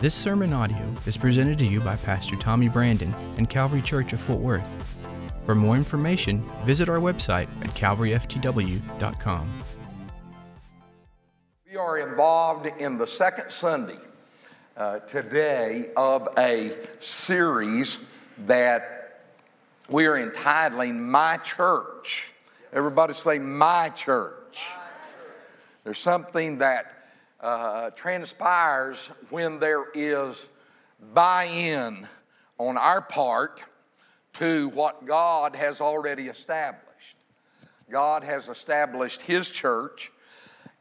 This sermon audio is presented to you by Pastor Tommy Brandon and Calvary Church of Fort Worth. For more information, visit our website at calvaryftw.com. We are involved in the second Sunday uh, today of a series that we are entitling My Church. Everybody say, My Church. There's something that uh, transpires when there is buy in on our part to what God has already established. God has established His church,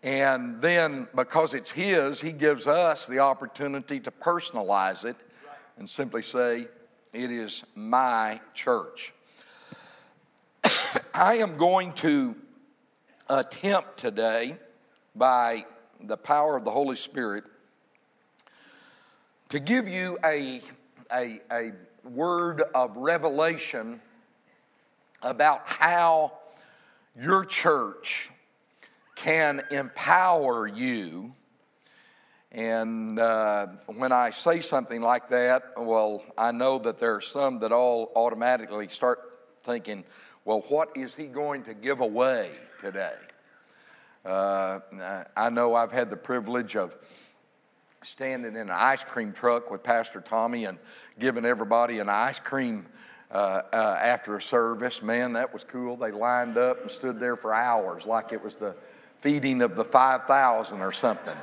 and then because it's His, He gives us the opportunity to personalize it and simply say, It is my church. I am going to attempt today by the power of the Holy Spirit to give you a, a, a word of revelation about how your church can empower you. And uh, when I say something like that, well, I know that there are some that all automatically start thinking, well, what is he going to give away today? Uh, I know I've had the privilege of standing in an ice cream truck with Pastor Tommy and giving everybody an ice cream uh, uh, after a service. Man, that was cool. They lined up and stood there for hours like it was the feeding of the 5,000 or something.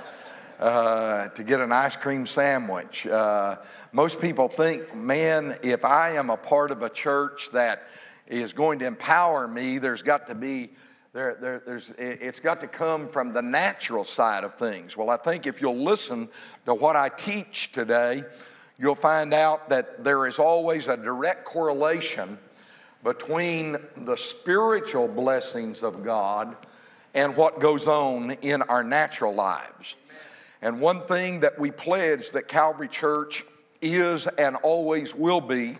Uh, to get an ice cream sandwich. Uh, most people think, man, if I am a part of a church that is going to empower me, there's got to be there, there, there's, it's got to come from the natural side of things. Well, I think if you'll listen to what I teach today, you'll find out that there is always a direct correlation between the spiritual blessings of God and what goes on in our natural lives. And one thing that we pledge that Calvary Church is and always will be,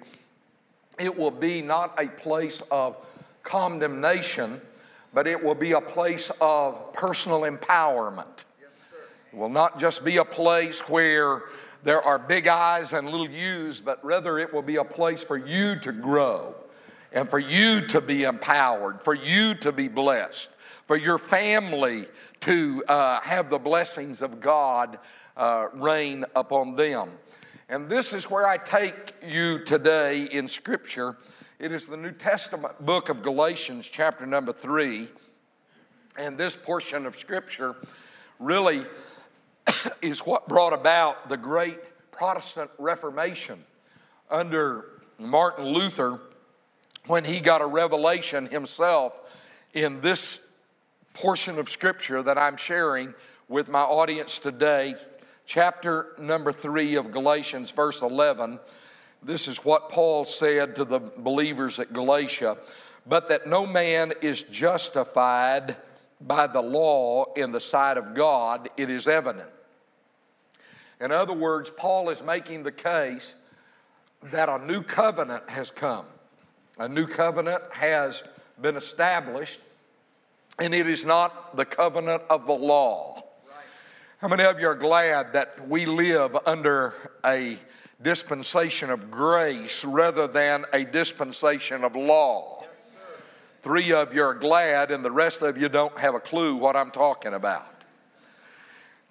it will be not a place of condemnation but it will be a place of personal empowerment. Yes, it will not just be a place where there are big eyes and little U's, but rather it will be a place for you to grow and for you to be empowered, for you to be blessed, for your family to uh, have the blessings of God uh, rain upon them. And this is where I take you today in Scripture it is the New Testament book of Galatians, chapter number three. And this portion of Scripture really is what brought about the great Protestant Reformation under Martin Luther when he got a revelation himself in this portion of Scripture that I'm sharing with my audience today, chapter number three of Galatians, verse 11. This is what Paul said to the believers at Galatia but that no man is justified by the law in the sight of God, it is evident. In other words, Paul is making the case that a new covenant has come. A new covenant has been established, and it is not the covenant of the law. How many of you are glad that we live under a dispensation of grace rather than a dispensation of law. Three of you are glad, and the rest of you don't have a clue what I'm talking about.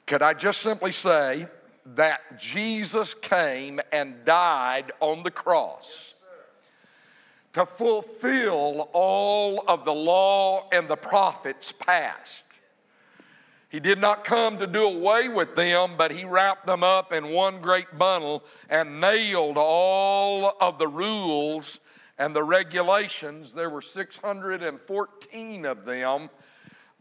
Could I just simply say that Jesus came and died on the cross? to fulfill all of the law and the prophets past. He did not come to do away with them, but he wrapped them up in one great bundle and nailed all of the rules and the regulations. There were 614 of them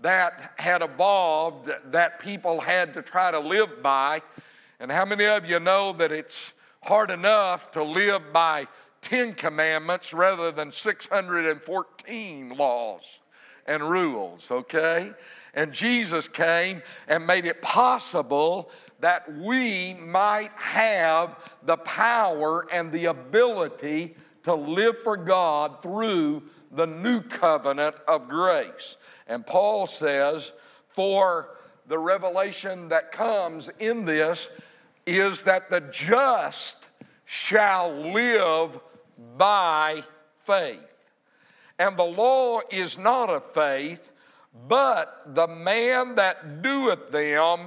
that had evolved that people had to try to live by. And how many of you know that it's hard enough to live by 10 commandments rather than 614 laws and rules, okay? And Jesus came and made it possible that we might have the power and the ability to live for God through the new covenant of grace. And Paul says, for the revelation that comes in this is that the just shall live by faith. And the law is not of faith, but the man that doeth them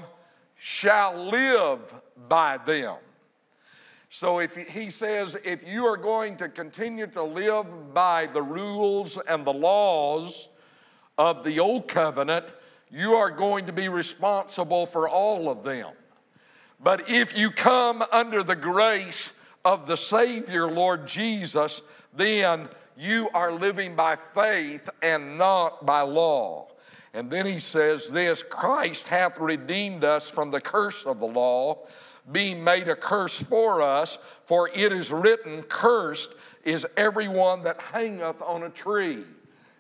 shall live by them. So if he says, if you are going to continue to live by the rules and the laws of the old covenant, you are going to be responsible for all of them. But if you come under the grace of the Savior, Lord Jesus, then you are living by faith and not by law. And then he says this Christ hath redeemed us from the curse of the law, being made a curse for us, for it is written, Cursed is everyone that hangeth on a tree.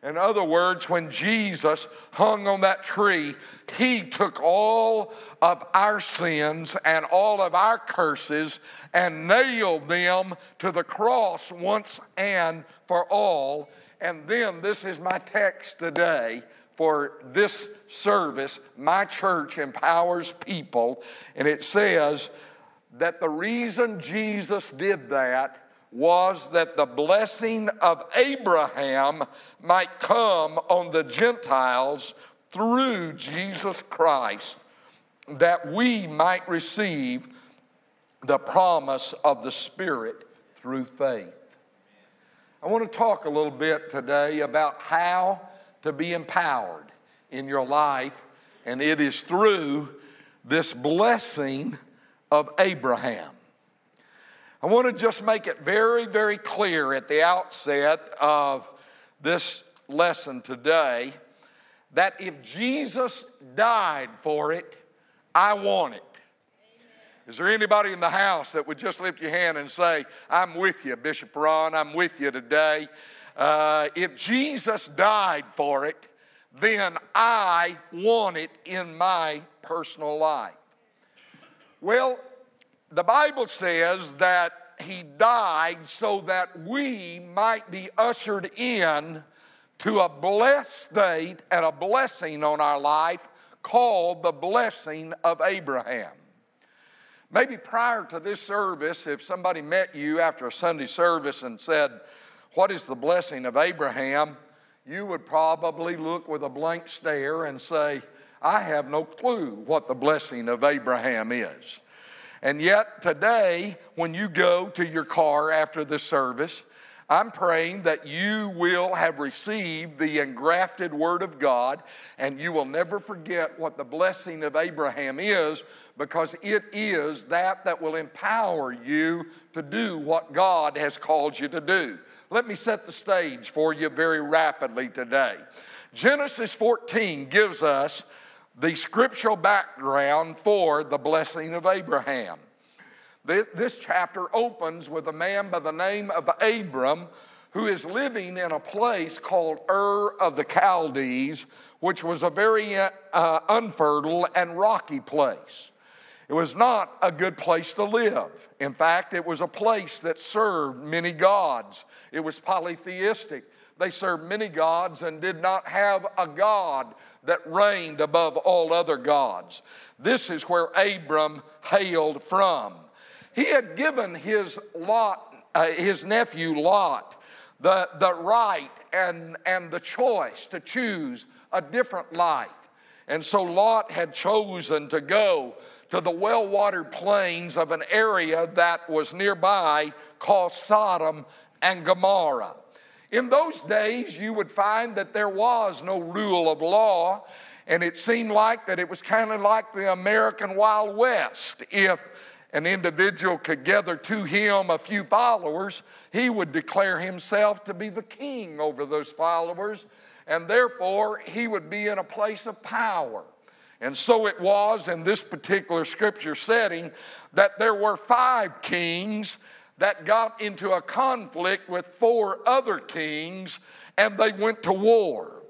In other words, when Jesus hung on that tree, he took all of our sins and all of our curses and nailed them to the cross once and for all. And then, this is my text today for this service. My church empowers people, and it says that the reason Jesus did that was that the blessing of Abraham might come on the Gentiles through Jesus Christ, that we might receive the promise of the Spirit through faith. I want to talk a little bit today about how to be empowered in your life, and it is through this blessing of Abraham. I want to just make it very, very clear at the outset of this lesson today that if Jesus died for it, I want it. Is there anybody in the house that would just lift your hand and say, I'm with you, Bishop Ron, I'm with you today? Uh, if Jesus died for it, then I want it in my personal life. Well, the Bible says that he died so that we might be ushered in to a blessed state and a blessing on our life called the blessing of Abraham. Maybe prior to this service, if somebody met you after a Sunday service and said, What is the blessing of Abraham? you would probably look with a blank stare and say, I have no clue what the blessing of Abraham is. And yet, today, when you go to your car after the service, I'm praying that you will have received the engrafted Word of God and you will never forget what the blessing of Abraham is because it is that that will empower you to do what God has called you to do. Let me set the stage for you very rapidly today. Genesis 14 gives us the scriptural background for the blessing of Abraham. This, this, chapter opens with a man by the name of Abram who is living in a place called Ur of the Chaldees, which was a very uh, unfertile and rocky place. It was not a good place to live. In fact, it was a place that served many gods. It was polytheistic. They served many gods and did not have a God that reigned above all other gods. This is where Abram hailed from. He had given his Lot, uh, his nephew Lot, the, the right and, and the choice to choose a different life. And so Lot had chosen to go to the well watered plains of an area that was nearby called Sodom and Gomorrah. In those days, you would find that there was no rule of law, and it seemed like that it was kind of like the American Wild West. If an individual could gather to him a few followers, he would declare himself to be the king over those followers, and therefore he would be in a place of power. And so it was in this particular scripture setting that there were five kings that got into a conflict with four other kings and they went to war.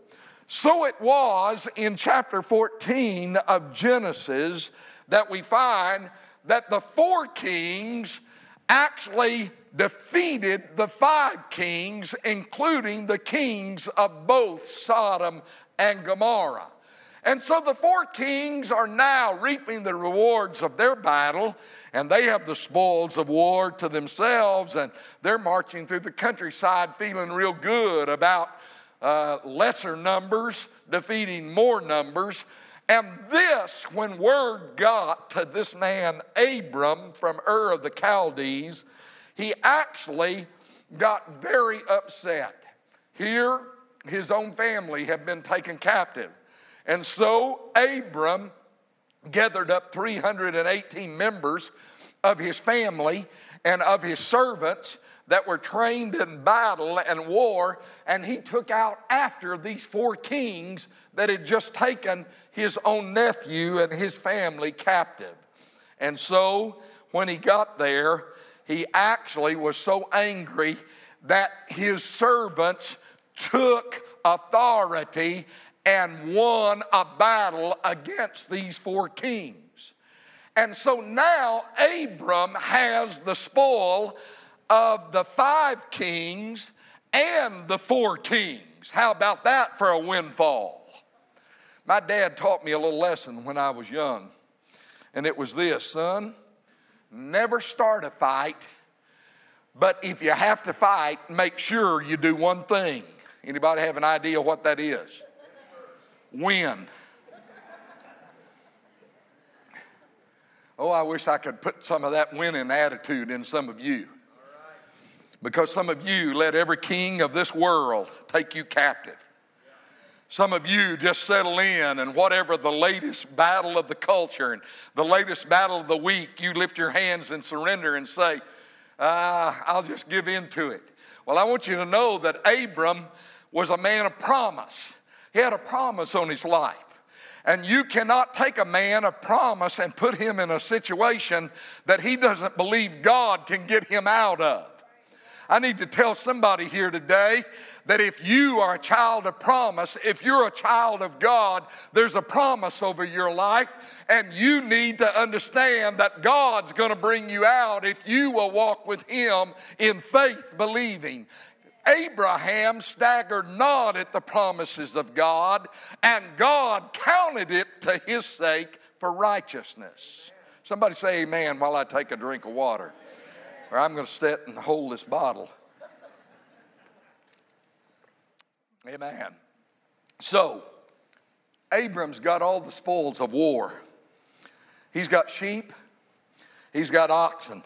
So it was in chapter 14 of Genesis that we find that the four kings actually defeated the five kings, including the kings of both Sodom and Gomorrah. And so the four kings are now reaping the rewards of their battle, and they have the spoils of war to themselves, and they're marching through the countryside feeling real good about uh, lesser numbers defeating more numbers. And this, when word got to this man Abram from Ur of the Chaldees, he actually got very upset. Here, his own family had been taken captive. And so Abram gathered up 318 members of his family and of his servants that were trained in battle and war, and he took out after these four kings that had just taken his own nephew and his family captive. And so when he got there, he actually was so angry that his servants took authority and won a battle against these four kings. And so now Abram has the spoil of the five kings and the four kings. How about that for a windfall? My dad taught me a little lesson when I was young, and it was this son, never start a fight, but if you have to fight, make sure you do one thing. Anybody have an idea what that is? Win. Oh, I wish I could put some of that winning attitude in some of you. Because some of you let every king of this world take you captive. Some of you just settle in, and whatever the latest battle of the culture and the latest battle of the week, you lift your hands and surrender and say, ah, I'll just give in to it. Well, I want you to know that Abram was a man of promise. He had a promise on his life. And you cannot take a man of promise and put him in a situation that he doesn't believe God can get him out of. I need to tell somebody here today that if you are a child of promise, if you're a child of God, there's a promise over your life, and you need to understand that God's to bring you out if you will walk with Him in faith, believing. Abraham staggered not at the promises of God, and God counted it to his sake for righteousness. Somebody say amen while I take a drink of water or I'm going to sit and hold this bottle. Amen. So, Abram's got all the spoils of war. He's got sheep, he's got oxen,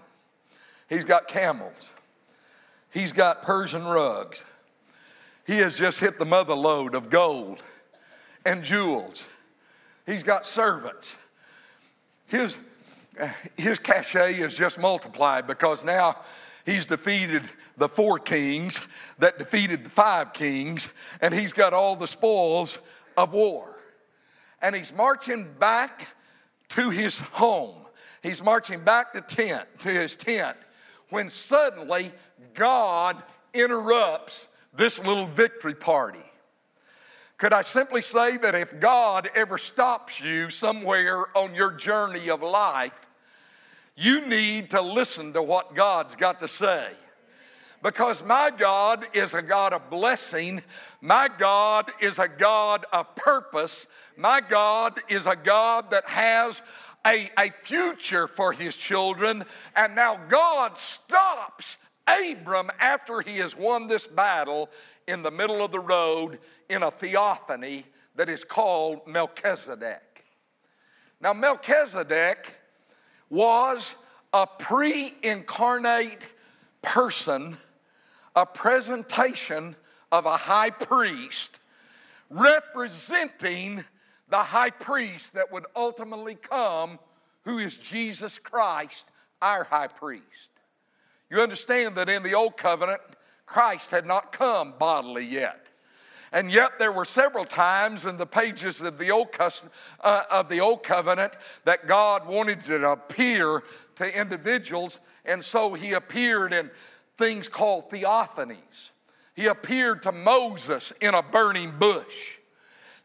he's got camels, he's got Persian rugs. He has just hit the mother lode of gold and jewels. He's got servants. His his cachet is just multiplied because now he's defeated the four kings that defeated the five kings, and he's got all the spoils of war. And he's marching back to his home. He's marching back to tent, to his tent, when suddenly God interrupts this little victory party. Could I simply say that if God ever stops you somewhere on your journey of life, you need to listen to what God's got to say. Because my God is a God of blessing. My God is a God of purpose. My God is a God that has a, a future for his children. And now God stops Abram after he has won this battle in the middle of the road in a theophany that is called Melchizedek. Now, Melchizedek was a pre incarnate person, a presentation of a high priest representing the high priest that would ultimately come, who is Jesus Christ, our high priest. You understand that in the old covenant, Christ had not come bodily yet. And yet, there were several times in the pages of the Old, uh, of the Old Covenant that God wanted to appear to individuals, and so He appeared in things called theophanies. He appeared to Moses in a burning bush.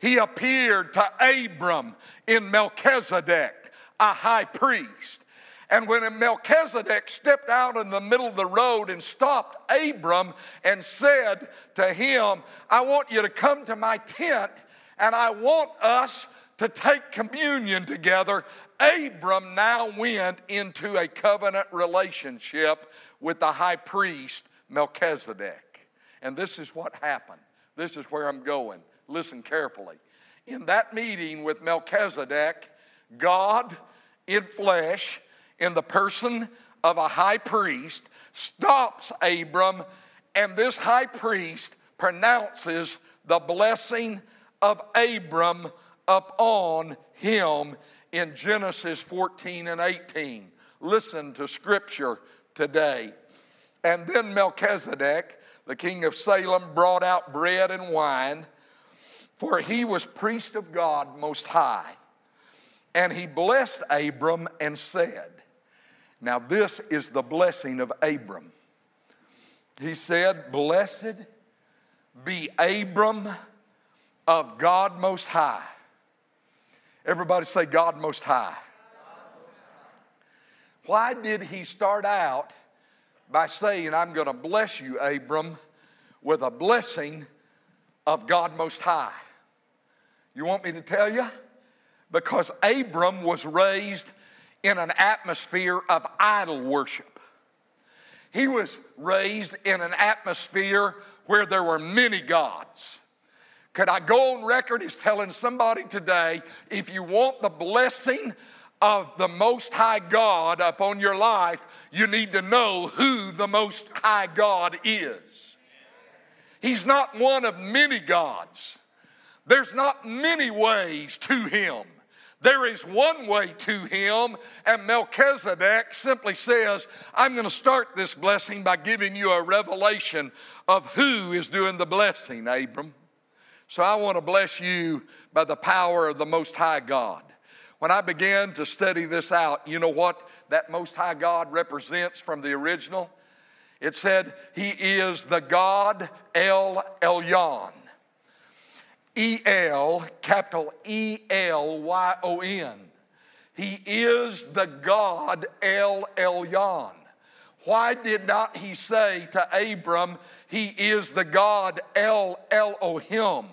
He appeared to Abram in Melchizedek, a high priest. And when Melchizedek stepped out in the middle of the road and stopped Abram and said to him, I want you to come to my tent and I want us to take communion together, Abram now went into a covenant relationship with the high priest Melchizedek. And this is what happened. This is where I'm going. Listen carefully. In that meeting with Melchizedek, God in flesh, in the person of a high priest, stops Abram, and this high priest pronounces the blessing of Abram upon him in Genesis 14 and 18. Listen to scripture today. And then Melchizedek, the king of Salem, brought out bread and wine, for he was priest of God Most High. And he blessed Abram and said, Now this is the blessing of Abram. He said, Blessed be Abram of God Most High. Everybody say, God Most High. Why did he start out by saying, I'm going to bless you, Abram, with a blessing of God Most High? You want me to tell you? Because Abram was raised in an atmosphere of idol worship. He was raised in an atmosphere where there were many gods. Could I go on record as telling somebody today if you want the blessing of the Most High God upon your life, you need to know who the Most High God is. He's not one of many gods, there's not many ways to Him. There is one way to him, and Melchizedek simply says, I'm going to start this blessing by giving you a revelation of who is doing the blessing, Abram. So I want to bless you by the power of the Most High God. When I began to study this out, you know what that Most High God represents from the original? It said, He is the God El Elyon. E L, capital E L Y O N. He is the God El Elyon. Why did not he say to Abram, He is the God El Elohim,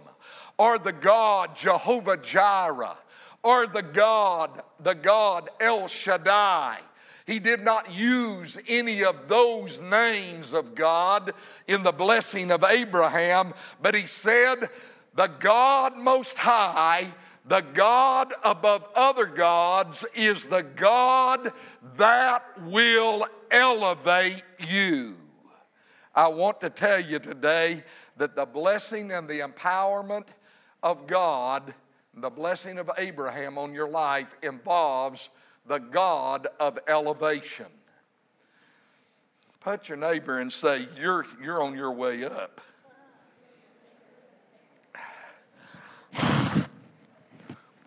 or the God Jehovah Jireh, or the God, the God El Shaddai? He did not use any of those names of God in the blessing of Abraham, but he said, the God Most High, the God above other gods, is the God that will elevate you. I want to tell you today that the blessing and the empowerment of God, the blessing of Abraham on your life, involves the God of elevation. Put your neighbor and say, You're, you're on your way up.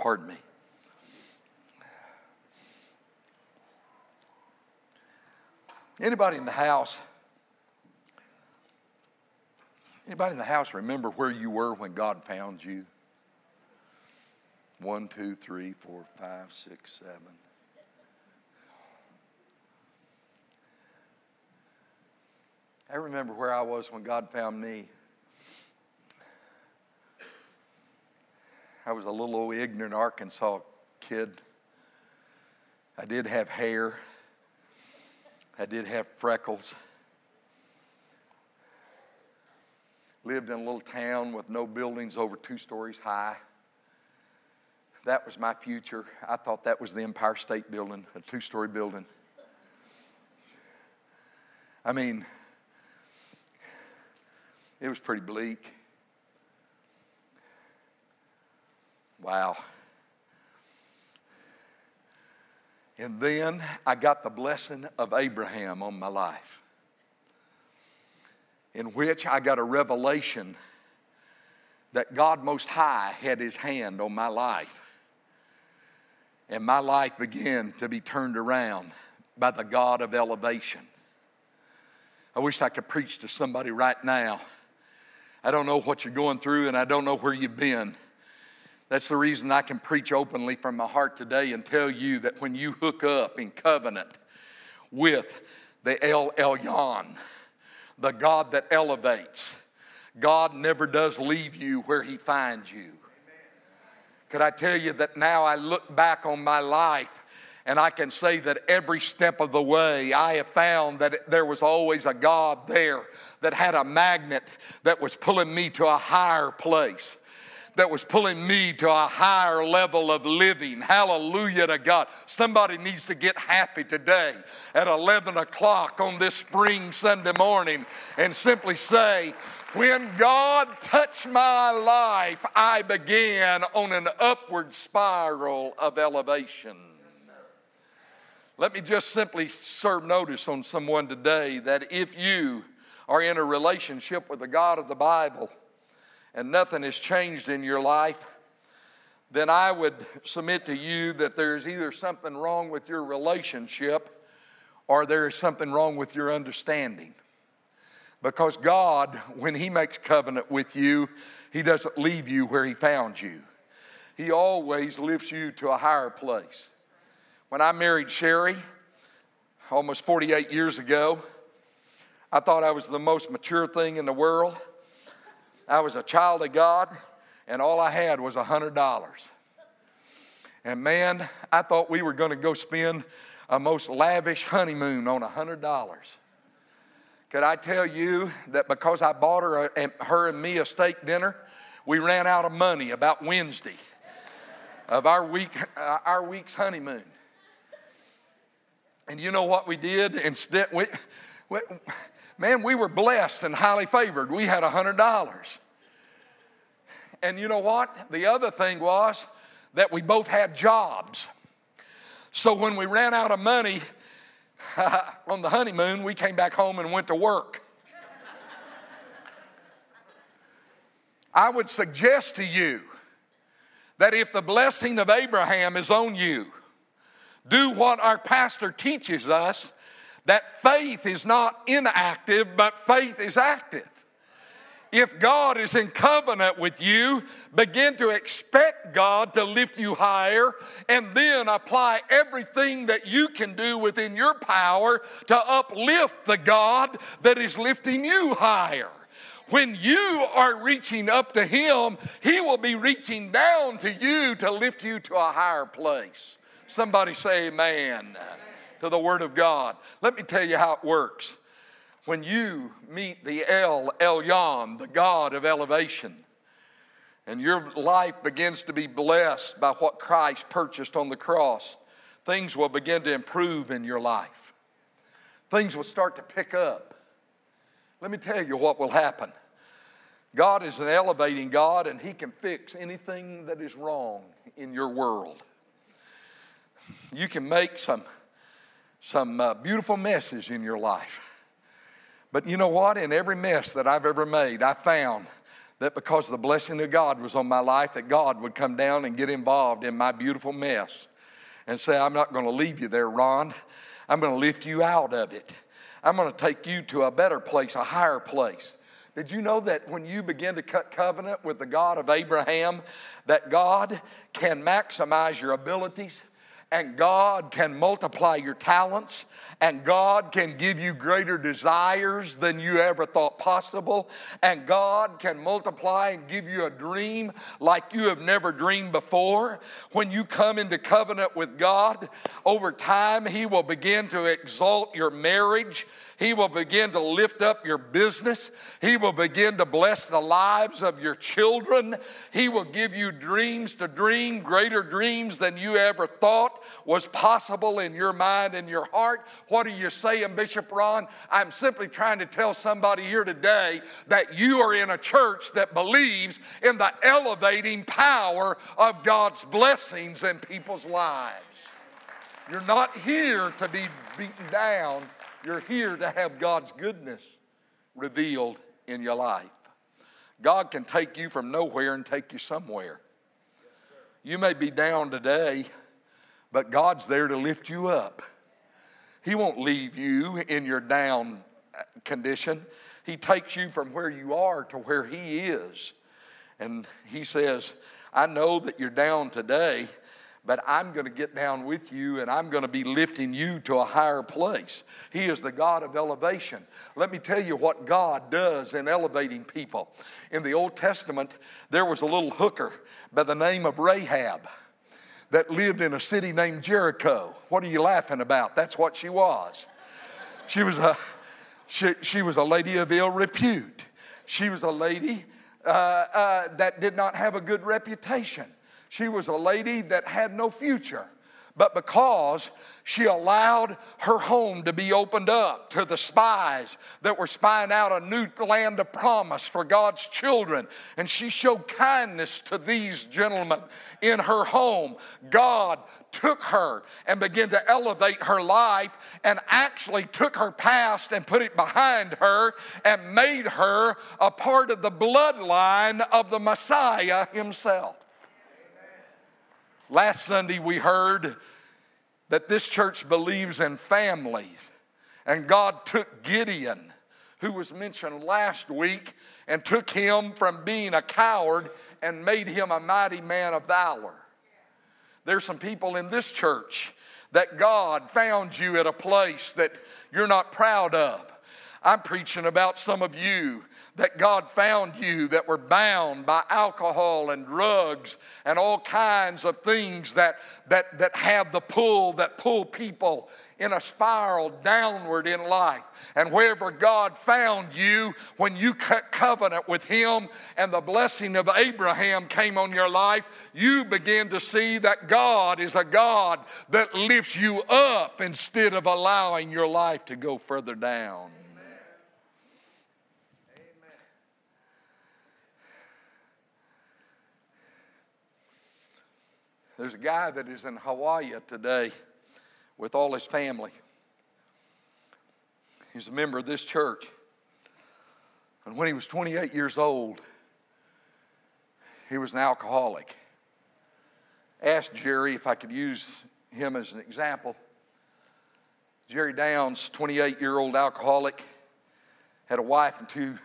Pardon me. Anybody in the house? Anybody in the house remember where you were when God found you? One, two, three, four, five, six, seven. I remember where I was when God found me. I was a little old ignorant Arkansas kid. I did have hair. I did have freckles. Lived in a little town with no buildings over two stories high. That was my future. I thought that was the Empire State Building, a two story building. I mean, it was pretty bleak. Wow. And then I got the blessing of Abraham on my life, in which I got a revelation that God Most High had His hand on my life. And my life began to be turned around by the God of elevation. I wish I could preach to somebody right now. I don't know what you're going through, and I don't know where you've been. That's the reason I can preach openly from my heart today and tell you that when you hook up in covenant with the El Elyon, the God that elevates, God never does leave you where He finds you. Could I tell you that now I look back on my life and I can say that every step of the way, I have found that there was always a God there that had a magnet that was pulling me to a higher place that was pulling me to a higher level of living. Hallelujah to God. Somebody needs to get happy today at 11 o'clock on this spring Sunday morning and simply say, when God touched my life, I began on an upward spiral of elevation. Let me just simply serve notice on someone today that if you are in a relationship with the God of the Bible and nothing has changed in your life, then I would submit to you that there's either something wrong with your relationship or there is something wrong with your understanding. Because God, when He makes covenant with you, He doesn't leave you where He found you. He always lifts you to a higher place. When I married Sherry, almost 48 years ago, I thought I was the most mature thing in the world. I was a child of God, and all I had was $100. And man, I thought we were going to go spend a most lavish honeymoon on $100. Could I tell you that because I bought her, a, her and me a steak dinner, we ran out of money about Wednesday of our week, uh, our week's honeymoon. And you know what we did? Instead, we, we, man, we were blessed and highly favored. We had a $100. And you know what? The other thing was that we both had jobs. So when we ran out of money on the honeymoon, we came back home and went to work. I would suggest to you that if the blessing of Abraham is on you, do what our pastor teaches us that faith is not inactive, but faith is active. If God is in covenant with you, begin to expect God to lift you higher and then apply everything that you can do within your power to uplift the God that is lifting you higher. When you are reaching up to Him, He will be reaching down to you to lift you to a higher place. Somebody say amen to the Word of God. Let me tell you how it works. When you meet the El Elyon, the God of elevation, and your life begins to be blessed by what Christ purchased on the cross, things will begin to improve in your life. Things will start to pick up. Let me tell you what will happen. God is an elevating God, and He can fix anything that is wrong in your world. You can make some, some uh, beautiful messes in your life. But you know what? In every mess that I've ever made, I found that because the blessing of God was on my life, that God would come down and get involved in my beautiful mess and say, I'm not going to leave you there, Ron. I'm going to lift you out of it. I'm going to take you to a better place, a higher place. Did you know that when you begin to cut covenant with the God of Abraham, that God can maximize your abilities? And God can multiply your talents, and God can give you greater desires than you ever thought possible, and God can multiply and give you a dream like you have never dreamed before. When you come into covenant with God, over time, He will begin to exalt your marriage. He will begin to lift up your business. He will begin to bless the lives of your children. He will give you dreams to dream, greater dreams than you ever thought was possible in your mind and your heart. What are you saying, Bishop Ron? I'm simply trying to tell somebody here today that you are in a church that believes in the elevating power of God's blessings in people's lives. You're not here to be beaten down you're here to have God's goodness revealed in your life. God can take you from nowhere and take you somewhere. you may be down today, but God's there to lift you up. He won't leave you in your down condition. He takes you from where you are to where He is. And He says, I know that you're down today, but I'm going to get down with you and I'm going to be lifting you to a higher place. He is the God of elevation. Let me tell you what God does in elevating people. In the Old Testament, there was a little hooker by the name of Rahab that lived in a city named Jericho. What are you laughing about? That's what she was. She was a, she, she was a lady of ill repute. She was a lady uh, uh, that did not have a good reputation. She was a lady that had no future. But because she allowed her home to be opened up to the spies that were spying out a new land of promise for God's children, and she showed kindness to these gentlemen in her home, God took her and began to elevate her life and actually took her past and put it behind her and made her a part of the bloodline of the Messiah himself. Last Sunday, we heard that this church believes in families, and God took Gideon, who was mentioned last week, and took him from being a coward and made him a mighty man of valor. There's some people in this church that God found you at a place that you're not proud of. I'm preaching about some of you that God found you that were bound by alcohol and drugs and all kinds of things that, that, that have the pull, that pull people in a spiral downward in life. And wherever God found you, when you cut covenant with Him and the blessing of Abraham came on your life, you begin to see that God is a God that lifts you up instead of allowing your life to go further down. There's a guy that is in Hawaii today with all his family. He's a member of this church. And when he was 28 years old, he was an alcoholic. Asked Jerry if I could use him as an example. Jerry Downs, 28 year old alcoholic, had a wife and two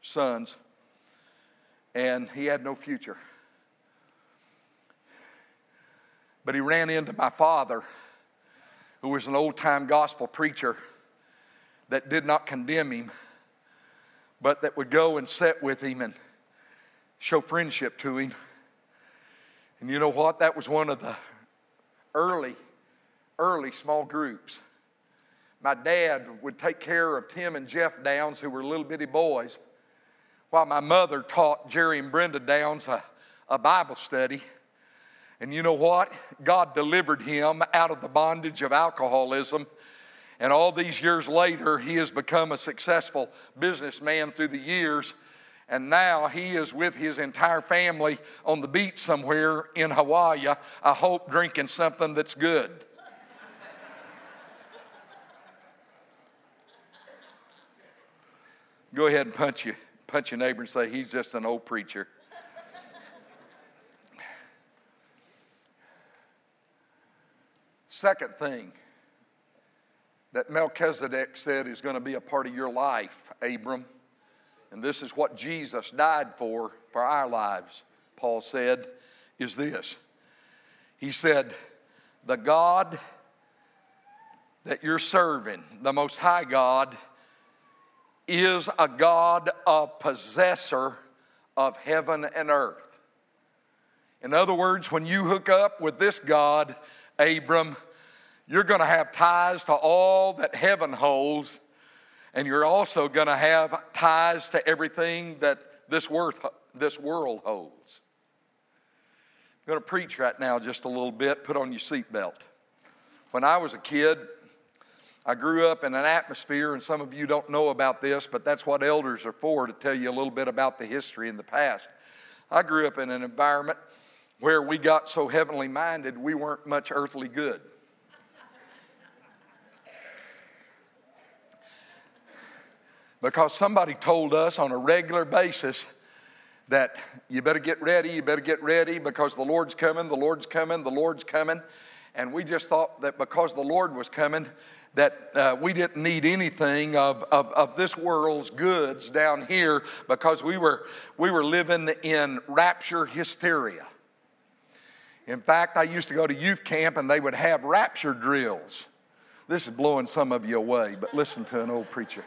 sons, and he had no future. But he ran into my father, who was an old time gospel preacher that did not condemn him, but that would go and sit with him and show friendship to him. And you know what? That was one of the early, early small groups. My dad would take care of Tim and Jeff Downs, who were little bitty boys, while my mother taught Jerry and Brenda Downs a, a Bible study. And you know what? God delivered him out of the bondage of alcoholism. And all these years later, he has become a successful businessman through the years. And now he is with his entire family on the beach somewhere in Hawaii, I hope drinking something that's good. Go ahead and punch you, punch your neighbor and say, he's just an old preacher. Second thing that Melchizedek said is going to be a part of your life, Abram, and this is what Jesus died for, for our lives, Paul said, is this. He said, The God that you're serving, the Most High God, is a God a possessor of heaven and earth. In other words, when you hook up with this God, Abram, you're going to have ties to all that heaven holds, and you're also going to have ties to everything that this, worth, this world holds. I'm going to preach right now just a little bit. Put on your seatbelt. When I was a kid, I grew up in an atmosphere, and some of you don't know about this, but that's what elders are for to tell you a little bit about the history in the past. I grew up in an environment where we got so heavenly minded we weren't much earthly good. Because somebody told us on a regular basis that you better get ready, you better get ready because the Lord's coming, the Lord's coming, the Lord's coming. And we just thought that because the Lord was coming, that uh, we didn't need anything of, of, of, this world's goods down here because we were, we were living in rapture hysteria. In fact, I used to go to youth camp and they would have rapture drills. This is blowing some of you away, but listen to an old preacher.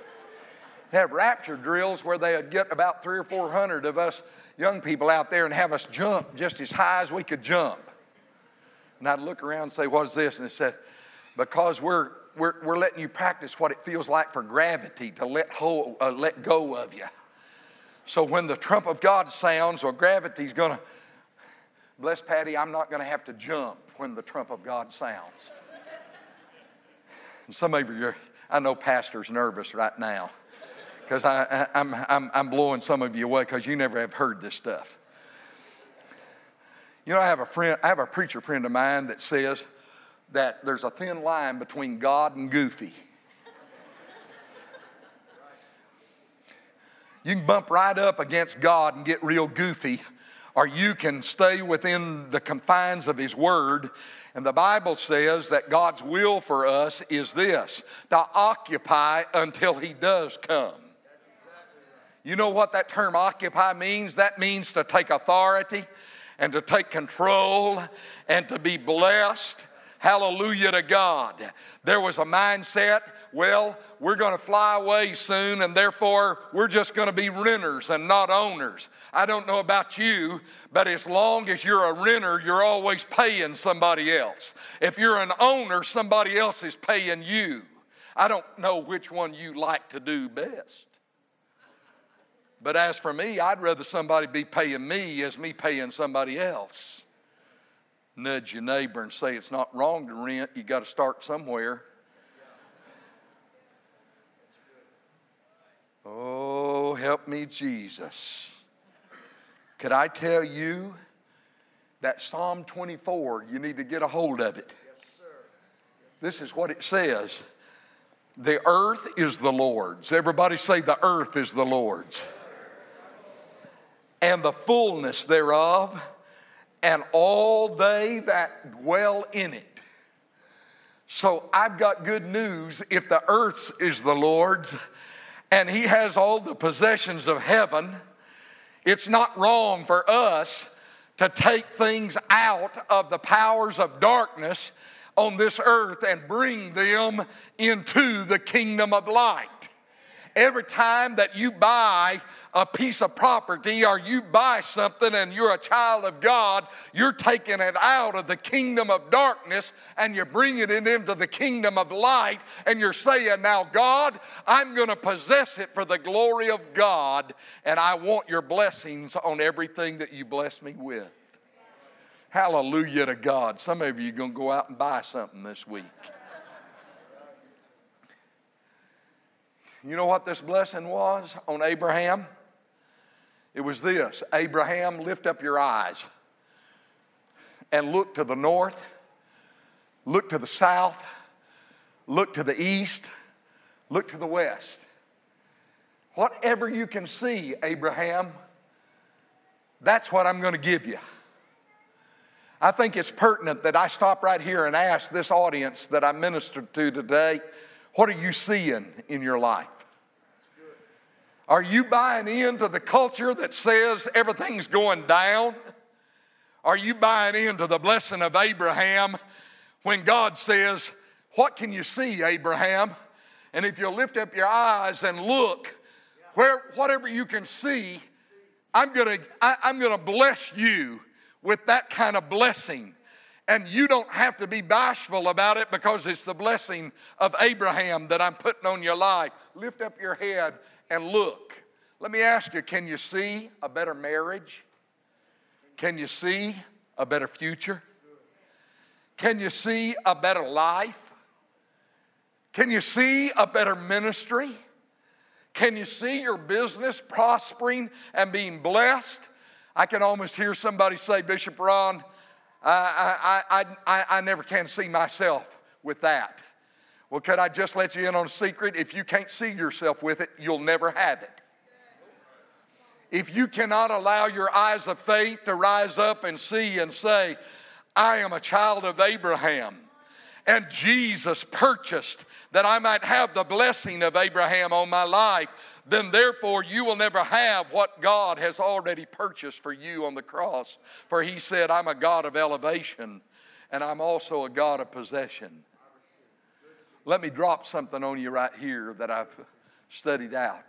They have rapture drills where they'd get about three or four hundred of us young people out there and have us jump just as high as we could jump. And I'd look around and say, What is this? And they said, Because we're, we're, we're letting you practice what it feels like for gravity to let, hold, uh, let go of you. So when the trump of God sounds, or gravity's to Bless Patty, I'm not to have to jump when the trump of God sounds. And some of you, I know Pastor's nervous right now because I'm, I'm, I'm blowing some of you away because you never have heard this stuff. You know, I have a friend, I have a preacher friend of mine that says that there's a thin line between God and goofy. You can bump right up against God and get real goofy or you can stay within the confines of His Word. And the Bible says that God's will for us is this to occupy until He does come. You know what that term occupy means? That means to take authority and to take control and to be blessed Hallelujah to God. There was a mindset, well, we're going to fly away soon, and therefore we're just going to be renters and not owners. I don't know about you, but as long as you're a renter, you're always paying somebody else. If you're an owner, somebody else is paying you. I don't know which one you like to do best. But as for me, I'd rather somebody be paying me as me paying somebody else nudge your neighbor and say it's not wrong to rent, you got to start somewhere. Oh, help me, Jesus. Could I tell you that Psalm 24, you need to get a hold of it? Yes, sir. This is what it says The earth is the Lord's. Everybody say, The earth is the Lord's. And the fullness thereof and all they that dwell in it. So I've got good news. If the earth is the Lord's and He has all the possessions of heaven, it's not wrong for us to take things out of the powers of darkness on this earth and bring them into the kingdom of light. Every time that you buy a piece of property or you buy something and you're a child of God, you're taking it out of the kingdom of darkness and you're bringing it into the kingdom of light and you're saying, Now, God, I'm going to possess it for the glory of God and I want your blessings on everything that you bless me with. Hallelujah to God. Some of you are going to go out and buy something this week. You know what this blessing was on Abraham? It was this Abraham, lift up your eyes and look to the north, look to the south, look to the east, look to the west. Whatever you can see, Abraham, that's what I'm going to give you. I think it's pertinent that I stop right here and ask this audience that I ministered to today what are you seeing in your life? Are you buying into the culture that says everything's going down? Are you buying into the blessing of Abraham when God says, What can you see, Abraham? And if you lift up your eyes and look, where, whatever you can see, I'm gonna, I, I'm gonna bless you with that kind of blessing. And you don't have to be bashful about it because it's the blessing of Abraham that I'm putting on your life. Lift up your head and look. Let me ask you can you see a better marriage? Can you see a better future? Can you see a better life? Can you see a better ministry? Can you see your business prospering and being blessed? I can almost hear somebody say, Bishop Ron, I, I, I, I, never can see myself with that. Well, could I just let you in on a secret? If you can't see yourself with it, you'll never have it. If you cannot allow your eyes of faith to rise up and see and say, I am a child of Abraham, and Jesus purchased that I might have the blessing of Abraham on my life, then therefore you will never have what God has already purchased for you on the cross. For he said, I'm a God of elevation and I'm also a God of possession. Let me drop something on you right here that I've studied out.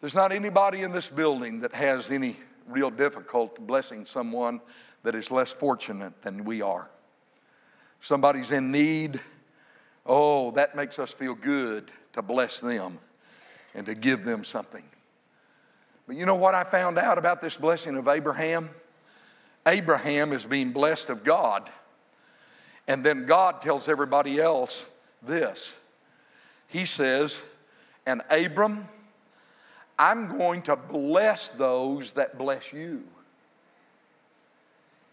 There's not anybody in this building that has any real difficulty blessing someone that is less fortunate than we are. Somebody's in need. Oh, that makes us feel good to bless them and to give them something. But you know what I found out about this blessing of Abraham? Abraham is being blessed of God. And then God tells everybody else this He says, And Abram, I'm going to bless those that bless you.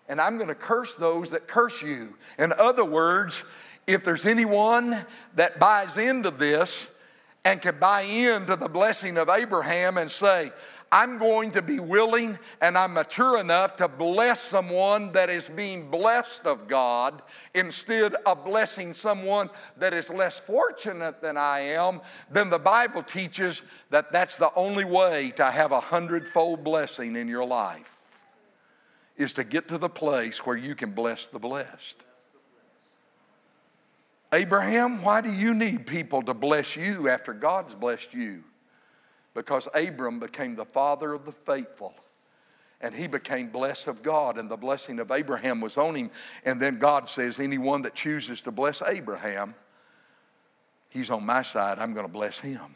And I'm going to curse those that curse you. In other words, if there's anyone that buys into this and can buy into the blessing of Abraham and say, I'm going to be willing and I'm mature enough to bless someone that is being blessed of God instead of blessing someone that is less fortunate than I am, then the Bible teaches that that's the only way to have a hundredfold blessing in your life is to get to the place where you can bless the blessed. Abraham, why do you need people to bless you after God's blessed you? because Abram became the father of the faithful. And he became blessed of God, and the blessing of Abraham was on him. And then God says, Anyone that chooses to bless Abraham, he's on my side. I'm going to bless him.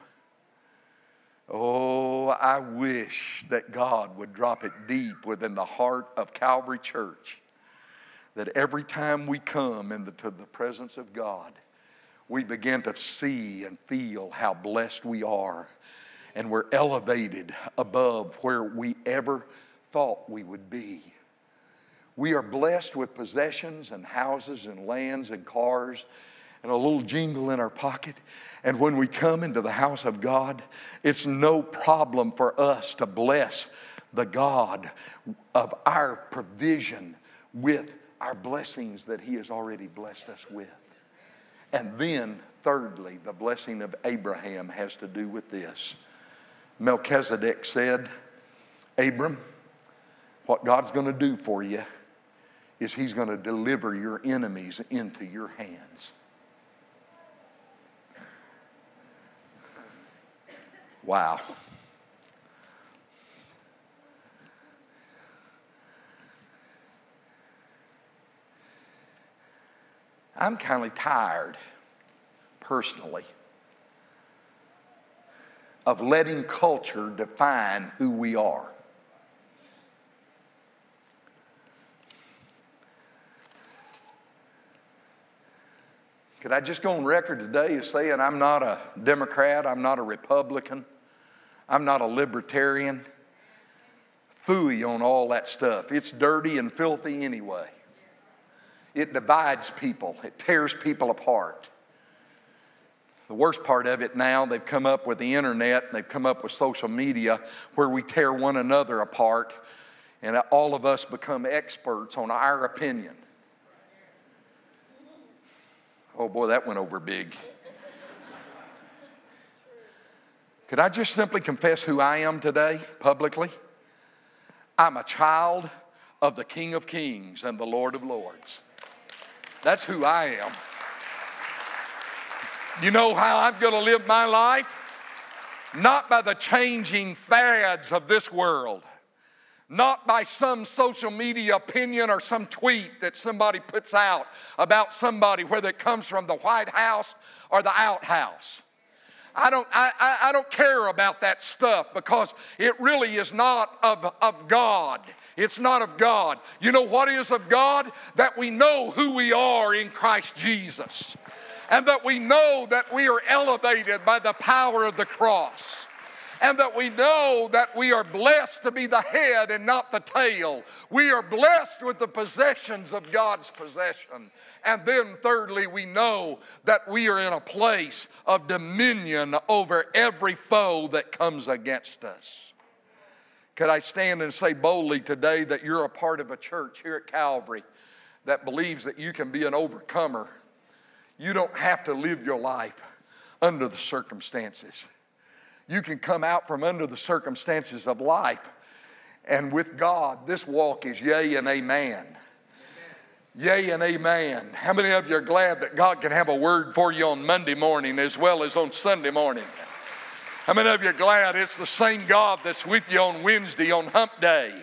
Oh, I wish that God would drop it deep within the heart of Calvary Church that every time we come into the, presence of God, we begin to see and feel how blessed we are and we're elevated above where we ever thought we would be. We are blessed with possessions and houses and lands and cars and a little jingle in our pocket. And when we come into the house of God, it's no problem for us to bless the God of our provision with our blessings that He has already blessed us with. And then, thirdly, the blessing of Abraham has to do with this Melchizedek said, Abram, what God's going to do for you is He's going to deliver your enemies into your hands. Wow. I'm kind of tired, personally of letting culture define who we are. Could I just go on record today as saying I'm not a Democrat, I'm not a Republican, I'm not a libertarian? Fooey on all that stuff. It's dirty and filthy anyway. It divides people, it tears people apart. The worst part of it now, they've come up with the internet, they've come up with social media where we tear one another apart, and all of us become experts on our opinion. Oh boy, that went over big. Could I just simply confess who I am today publicly? I'm a child of the King of Kings and the Lord of Lords. That's who I am. You know how I'm going to live my life? Not by the changing fads of this world, not by some social media opinion or some tweet that somebody puts out about somebody, whether it comes from the White House or the outhouse. I don't, I, I don't care about that stuff because it really is not of, of God. It's not of God. You know what is of God? That we know who we are in Christ Jesus and that we know that we are elevated by the power of the cross. And that we know that we are blessed to be the head and not the tail. We are blessed with the possessions of God's possession. And then, thirdly, we know that we are in a place of dominion over every foe that comes against us. Could I stand and say boldly today that you're a part of a church here at Calvary that believes that you can be an overcomer, you don't have to live your life under the circumstances. You can come out from under the circumstances of life. And with God, this walk is yea and amen. Yea and amen. How many of you are glad that God can have a word for you on Monday morning as well as on Sunday morning? How many of you are glad it's the same God that's with you on Wednesday on hump day?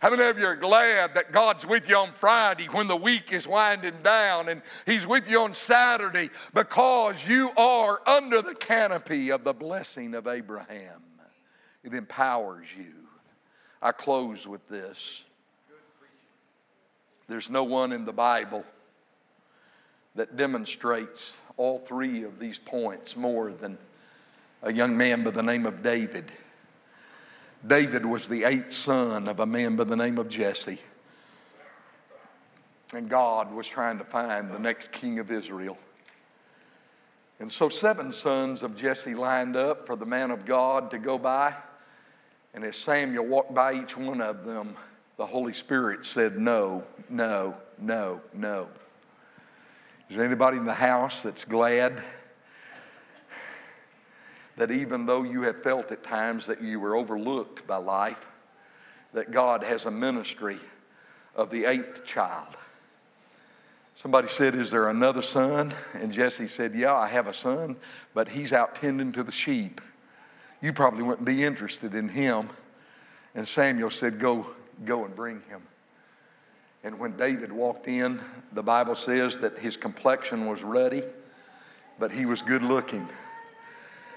How many of you are glad that God's with you on Friday when the week is winding down and He's with you on Saturday because you are under the canopy of the blessing of Abraham? It empowers you. I close with this. There's no one in the Bible that demonstrates all three of these points more than a young man by the name of David. David was the eighth son of a man by the name of Jesse. And God was trying to find the next king of Israel. And so seven sons of Jesse lined up for the man of God to go by. And as Samuel walked by each one of them, the Holy Spirit said, No, no, no, no. Is there anybody in the house that's glad that even though you have felt at times that you were overlooked by life, that God has a ministry of the eighth child. Somebody said, Is there another son? And Jesse said, Yeah, I have a son, but he's out tending to the sheep. You probably wouldn't be interested in him. And Samuel said, Go, go and bring him. And when David walked in, the Bible says that his complexion was ruddy, but he was good looking.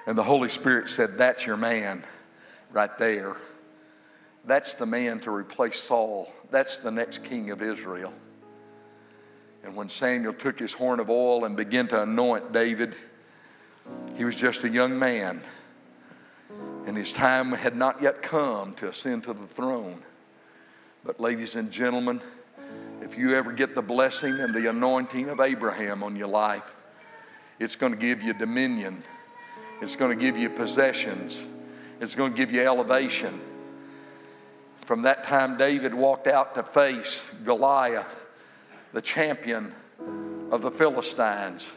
And the Holy Spirit said, That's your man right there. That's the man to replace Saul. That's the next king of Israel. And when Samuel took his horn of oil and began to anoint David, he was just a young man. And his time had not yet come to ascend to the throne. But, ladies and gentlemen, if you ever get the blessing and the anointing of Abraham on your life, it's going to give you dominion it's going to give you possessions. It's going to give you elevation. From that time, David walked out to face Goliath, the champion of the Philistines,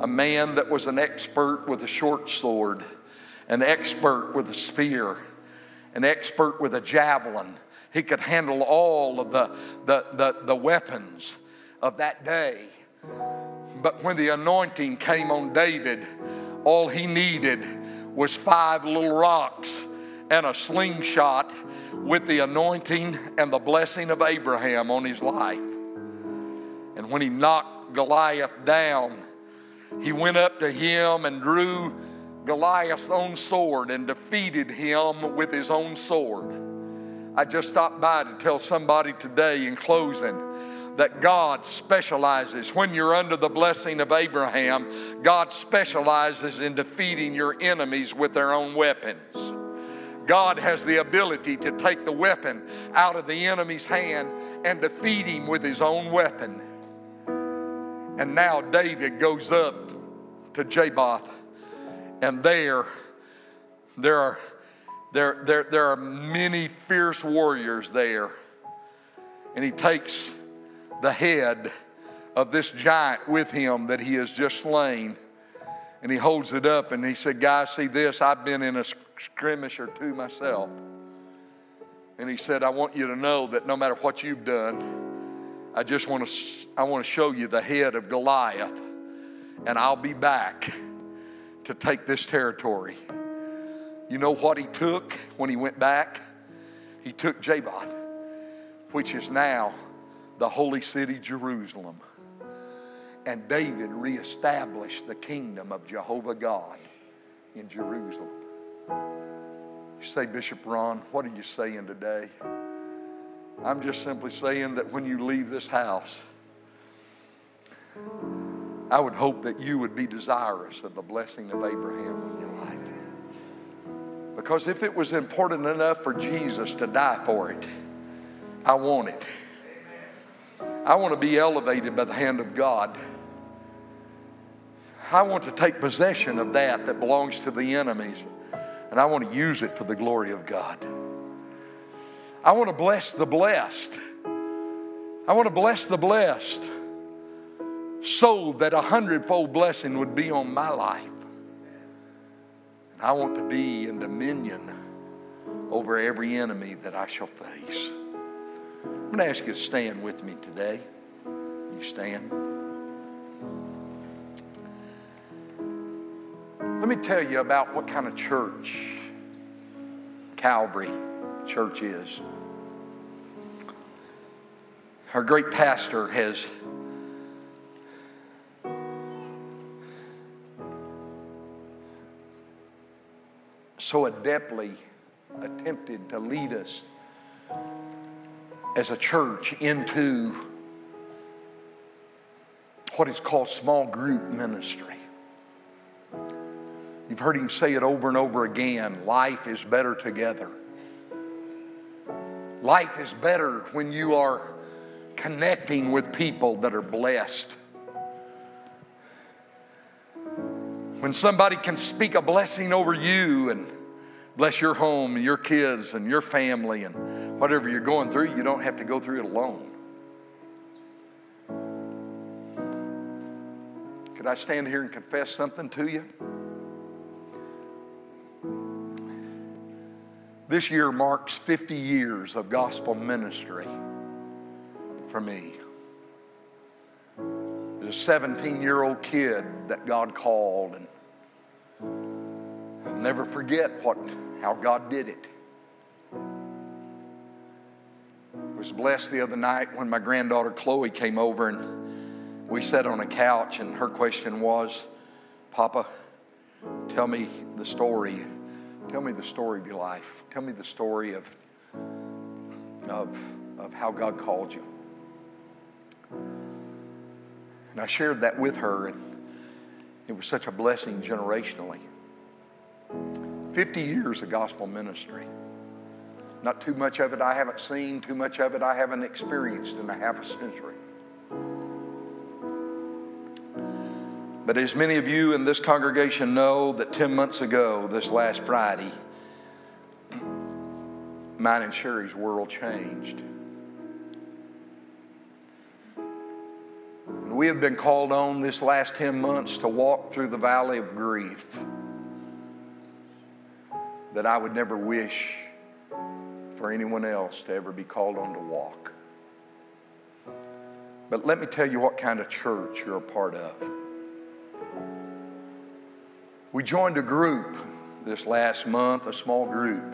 a man that was an expert with a short sword, an expert with a spear, an expert with a javelin. He could handle all of the, the, the, the weapons of that day. But when the anointing came on David, all he needed was five little rocks and a slingshot with the anointing and the blessing of Abraham on his life. And when he knocked Goliath down, he went up to him and drew Goliath's own sword and defeated him with his own sword. I just stopped by to tell somebody today in closing that God specializes. When you're under the blessing of Abraham, God specializes in defeating your enemies with their own weapons. God has the ability to take the weapon out of the enemy's hand and defeat him with his own weapon. And now David goes up to Jaboth, and there, there are, there, there, there are many fierce warriors there. And he takes the head of this giant with him that he has just slain. And he holds it up and he said, Guys, see this? I've been in a skirmish or two myself. And he said, I want you to know that no matter what you've done, I just want to, I want to show you the head of Goliath, and I'll be back to take this territory. You know what he took when he went back? He took Jaboth, which is now the holy city Jerusalem. And David reestablished the kingdom of Jehovah God in Jerusalem. You say, Bishop Ron, what are you saying today? I'm just simply saying that when you leave this house, I would hope that you would be desirous of the blessing of Abraham in your life. Because if it was important enough for Jesus to die for it, I want it. I want to be elevated by the hand of God. I want to take possession of that that belongs to the enemies, and I want to use it for the glory of God. I want to bless the blessed. I want to bless the blessed so that a hundredfold blessing would be on my life. And I want to be in dominion over every enemy that I shall face. I'm going to ask you to stand with me today. You stand. Let me tell you about what kind of church Calvary Church is. Our great pastor has so adeptly attempted to lead us as a church into what is called small group ministry. You've heard him say it over and over again life is better together. Life is better when you are connecting with people that are blessed. When somebody can speak a blessing over you and bless your home and your kids and your family and whatever you're going through, you don't have to go through it alone. Could I stand here and confess something to you? This year marks 50 years of gospel ministry for me. There's a 17 year old kid that God called, and I'll never forget what, how God did it. Was blessed the other night when my granddaughter Chloe came over and we sat on a couch, and her question was, Papa, tell me the story Tell me the story of your life. Tell me the story of, of, of how God called you. And I shared that with her, and it was such a blessing generationally. 50 years of gospel ministry. Not too much of it I haven't seen, too much of it I haven't experienced in a half a century. But as many of you in this congregation know, that 10 months ago, this last Friday, mine and Sherry's world changed. We have been called on this last 10 months to walk through the valley of grief that I would never wish for anyone else to ever be called on to walk. But let me tell you what kind of church you're a part of. We joined a group this last month, a small group.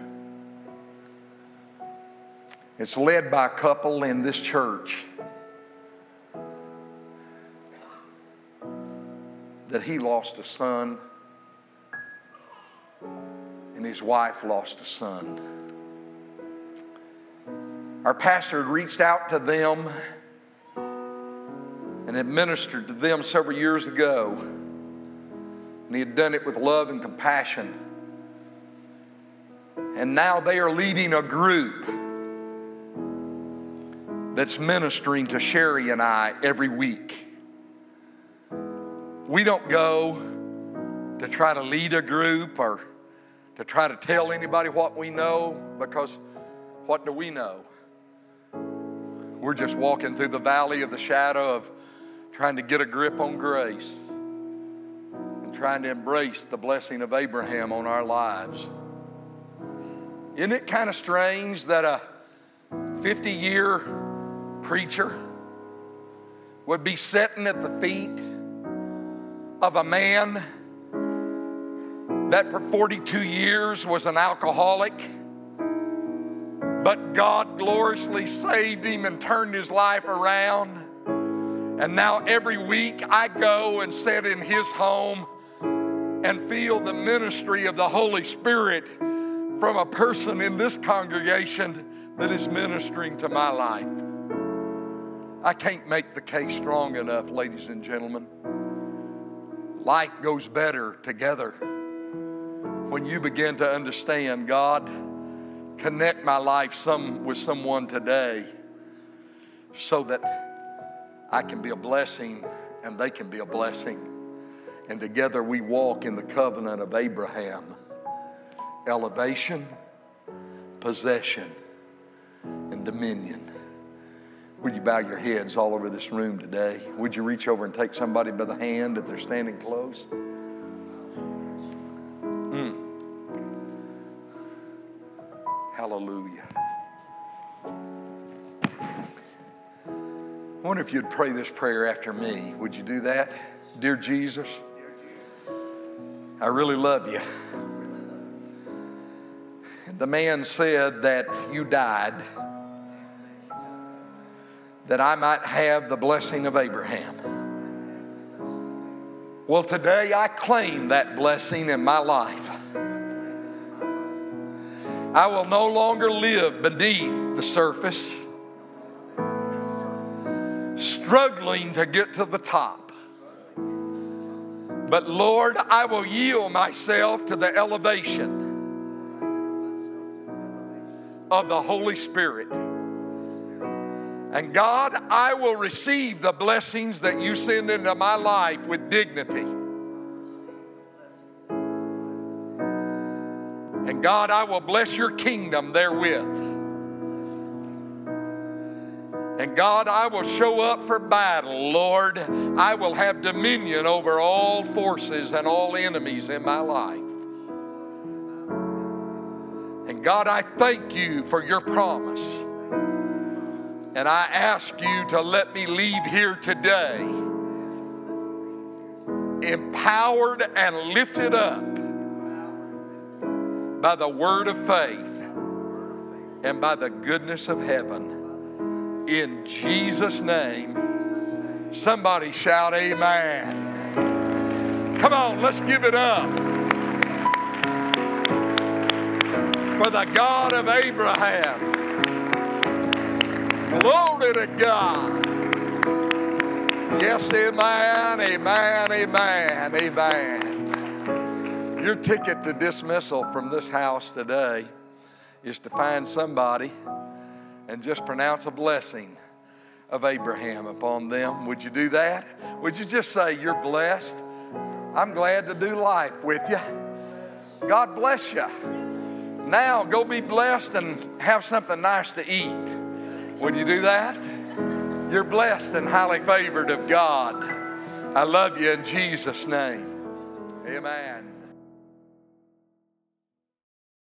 It's led by a couple in this church that he lost a son and his wife lost a son. Our pastor had reached out to them and administered to them several years ago. And he had done it with love and compassion. And now they are leading a group that's ministering to Sherry and I every week. We don't go to try to lead a group or to try to tell anybody what we know because what do we know? We're just walking through the valley of the shadow of trying to get a grip on grace and trying to embrace the blessing of Abraham on our lives. Isn't it kind of strange that a 50 year preacher would be sitting at the feet of a man that for 42 years was an alcoholic, but God gloriously saved him and turned his life around. And now every week I go and sit in his home and feel the ministry of the Holy Spirit from a person in this congregation that is ministering to my life. I can't make the case strong enough, ladies and gentlemen. Life goes better together when you begin to understand God, connect my life some, with someone today so that I can be a blessing and they can be a blessing and together we walk in the covenant of Abraham elevation, possession, and dominion. Would you bow your heads all over this room today? Would you reach over and take somebody by the hand if they're standing close? Hallelujah. I wonder if you'd pray this prayer after me. Would you do that? Dear Jesus, I really love you. The man said that you died that I might have the blessing of Abraham. Well, today I claim that blessing in my life. I will no longer live beneath the surface, struggling to get to the top. But Lord, I will yield myself to the elevation of the Holy Spirit. And God, I will receive the blessings that you send into my life with dignity. And God, I will bless your kingdom therewith. And God, I will show up for battle, Lord. I will have dominion over all forces and all enemies in my life. And God, I thank you for your promise. And I ask you to let me leave here today empowered and lifted up by the word of faith and by the goodness of heaven. In Jesus' name, somebody shout, Amen. Come on, let's give it up for the God of Abraham. Glory to God. Yes, amen, amen, amen, amen. Your ticket to dismissal from this house today is to find somebody and just pronounce a blessing of Abraham upon them. Would you do that? Would you just say, You're blessed? I'm glad to do life with you. God bless you. Now go be blessed and have something nice to eat. Would you do that? You're blessed and highly favored of God. I love you in Jesus' name. Amen.